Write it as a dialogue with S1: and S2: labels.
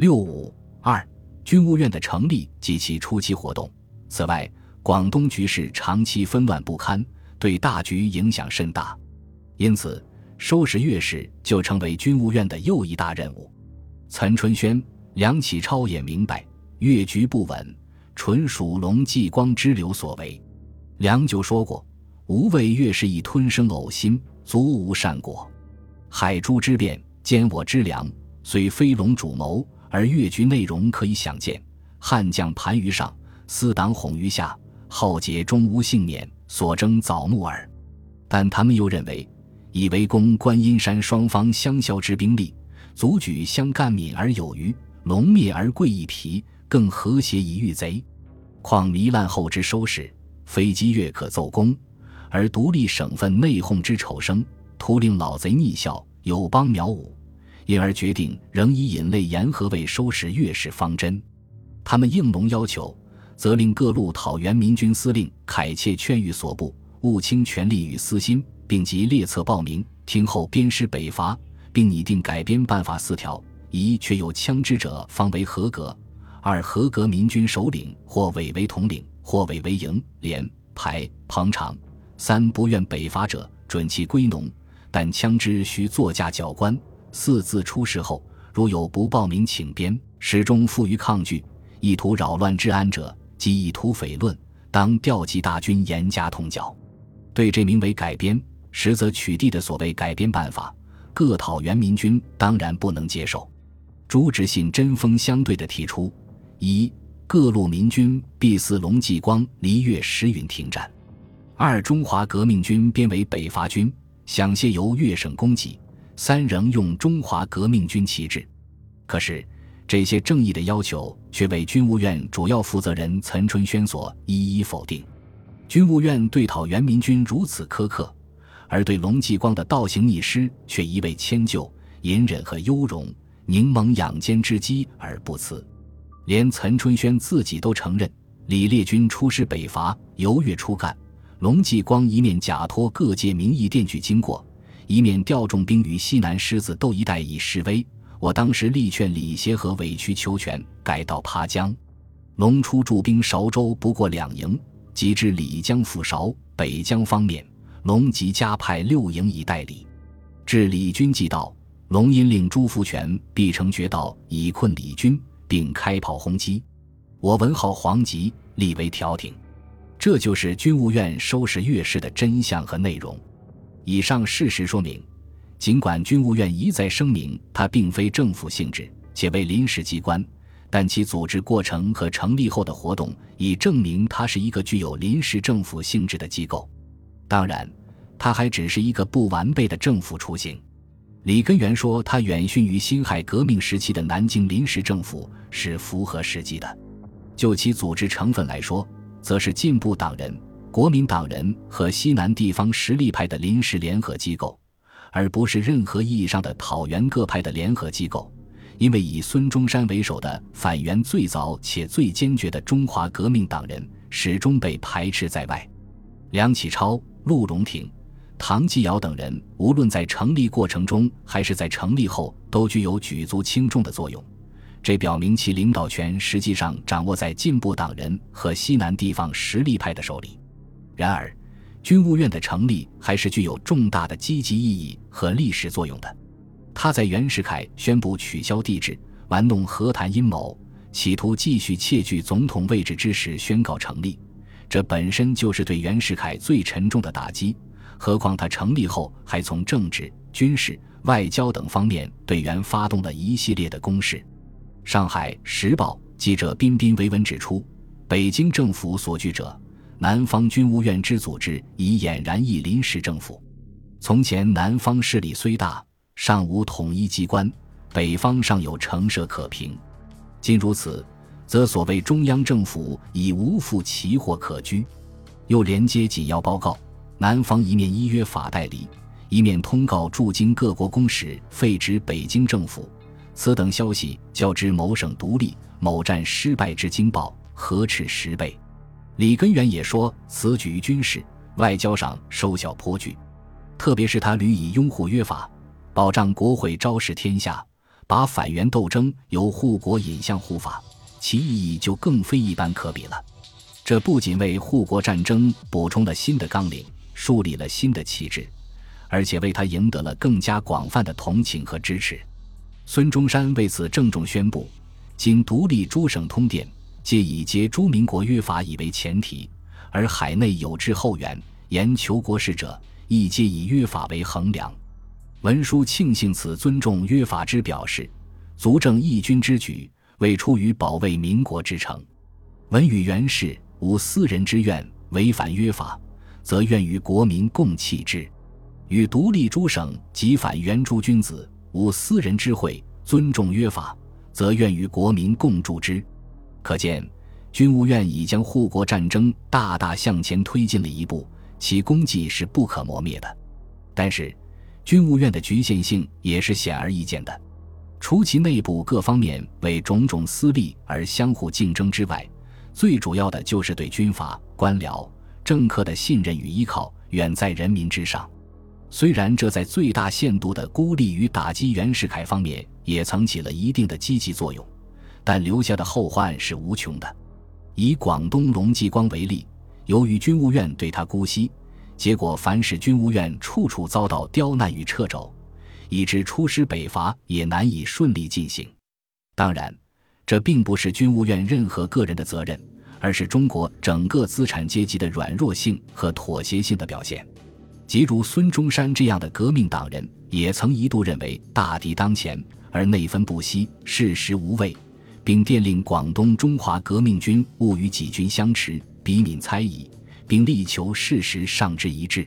S1: 六五二，军务院的成立及其初期活动。此外，广东局势长期纷乱不堪，对大局影响甚大，因此收拾粤事就成为军务院的又一大任务。岑春轩、梁启超也明白，粤局不稳，纯属龙继光之流所为。梁就说过：“吾为粤事以吞生呕心，足无善果。海珠之变，兼我之良，虽非龙主谋。”而越局内容可以想见：汉将盘于上，私党哄于下，浩劫终无幸免，所争早木耳。但他们又认为，以围攻观音山双方相消之兵力，足举相干敏而有余，龙灭而贵一皮，更和谐以御贼。况糜烂后之收拾，非击越可奏功，而独立省份内讧之丑生，徒令老贼逆效，友邦苗武。因而决定仍以引类言和为收拾越事方针。他们应龙要求，责令各路讨袁民军司令恳切劝谕所部，务清权力与私心，并即列册报名，听候鞭师北伐，并拟定改编办法四条：一、确有枪支者方为合格；二、合格民军首领或委为统领，或委为营、连、排、旁场；三、不愿北伐者，准其归农，但枪支需作价缴官。四自出事后，如有不报名请鞭，始终负于抗拒，意图扰乱治安者，即意图匪论，当调集大军严加痛剿。对这名为改编，实则取缔的所谓改编办法，各讨袁民军当然不能接受。朱执信针锋相对地提出：一、各路民军必似龙继光离越时允停战；二、中华革命军编为北伐军，想借由粤省供给。三仍用中华革命军旗帜，可是这些正义的要求却被军务院主要负责人岑春轩所一一否定。军务院对讨袁民军如此苛刻，而对龙继光的倒行逆施却一味迁就、隐忍和优容，柠檬养奸之机而不辞。连岑春轩自己都承认，李烈军出师北伐，由越出干，龙继光一面假托各界名义电举经过。以免调重兵于西南狮子斗一带以示威。我当时力劝李协和委曲求全，改道爬江。龙初驻兵韶州不过两营，即至李江赴韶北江方面，龙即加派六营以代理。至李军即到，龙因令朱福全必成绝道以困李军，并开炮轰击。我闻号黄吉，立为调停。这就是军务院收拾粤事的真相和内容。以上事实说明，尽管军务院一再声明它并非政府性质，且为临时机关，但其组织过程和成立后的活动已证明它是一个具有临时政府性质的机构。当然，它还只是一个不完备的政府雏形。李根源说，它远逊于辛亥革命时期的南京临时政府，是符合实际的。就其组织成分来说，则是进步党人。国民党人和西南地方实力派的临时联合机构，而不是任何意义上的讨袁各派的联合机构。因为以孙中山为首的反袁最早且最坚决的中华革命党人始终被排斥在外。梁启超、陆荣廷、唐继尧等人，无论在成立过程中还是在成立后，都具有举足轻重的作用。这表明其领导权实际上掌握在进步党人和西南地方实力派的手里。然而，军务院的成立还是具有重大的积极意义和历史作用的。他在袁世凯宣布取消帝制、玩弄和谈阴谋、企图继续窃据总统位置之时宣告成立，这本身就是对袁世凯最沉重的打击。何况他成立后还从政治、军事、外交等方面对袁发动了一系列的攻势。上海时报记者彬彬为文指出，北京政府所据者。南方军务院之组织已俨然一临时政府。从前南方势力虽大，尚无统一机关；北方尚有城社可凭。今如此，则所谓中央政府已无复奇货可居。又连接紧要报告，南方一面依约法代理，一面通告驻京各国公使废止北京政府。此等消息较之某省独立、某战失败之惊报，何耻十倍？李根源也说，此举于军事、外交上收效颇巨，特别是他屡以拥护约法，保障国会昭示天下，把反元斗争由护国引向护法，其意义就更非一般可比了。这不仅为护国战争补充了新的纲领，树立了新的旗帜，而且为他赢得了更加广泛的同情和支持。孙中山为此郑重宣布：经独立诸省通电，皆以结诸民国约法以为前提；而海内有志后援、言求国事者，亦皆以约法为衡量。文书庆幸此尊重约法之表示，足证义军之举为出于保卫民国之诚。文与元氏。无私人之愿，违反约法，则愿与国民共弃之；与独立诸省及反原诸君子，无私人之会，尊重约法，则愿与国民共助之。可见，军务院已将护国战争大大向前推进了一步，其功绩是不可磨灭的。但是，军务院的局限性也是显而易见的，除其内部各方面为种种私利而相互竞争之外。最主要的就是对军阀、官僚、政客的信任与依靠远在人民之上。虽然这在最大限度的孤立与打击袁世凯方面也曾起了一定的积极作用，但留下的后患是无穷的。以广东龙继光为例，由于军务院对他姑息，结果凡是军务院处处遭到刁难与掣肘，以致出师北伐也难以顺利进行。当然。这并不是军务院任何个人的责任，而是中国整个资产阶级的软弱性和妥协性的表现。即如孙中山这样的革命党人，也曾一度认为大敌当前而内分不息，事实无畏，并电令广东中华革命军勿与己军相持，彼敏猜疑，并力求事实上之一致。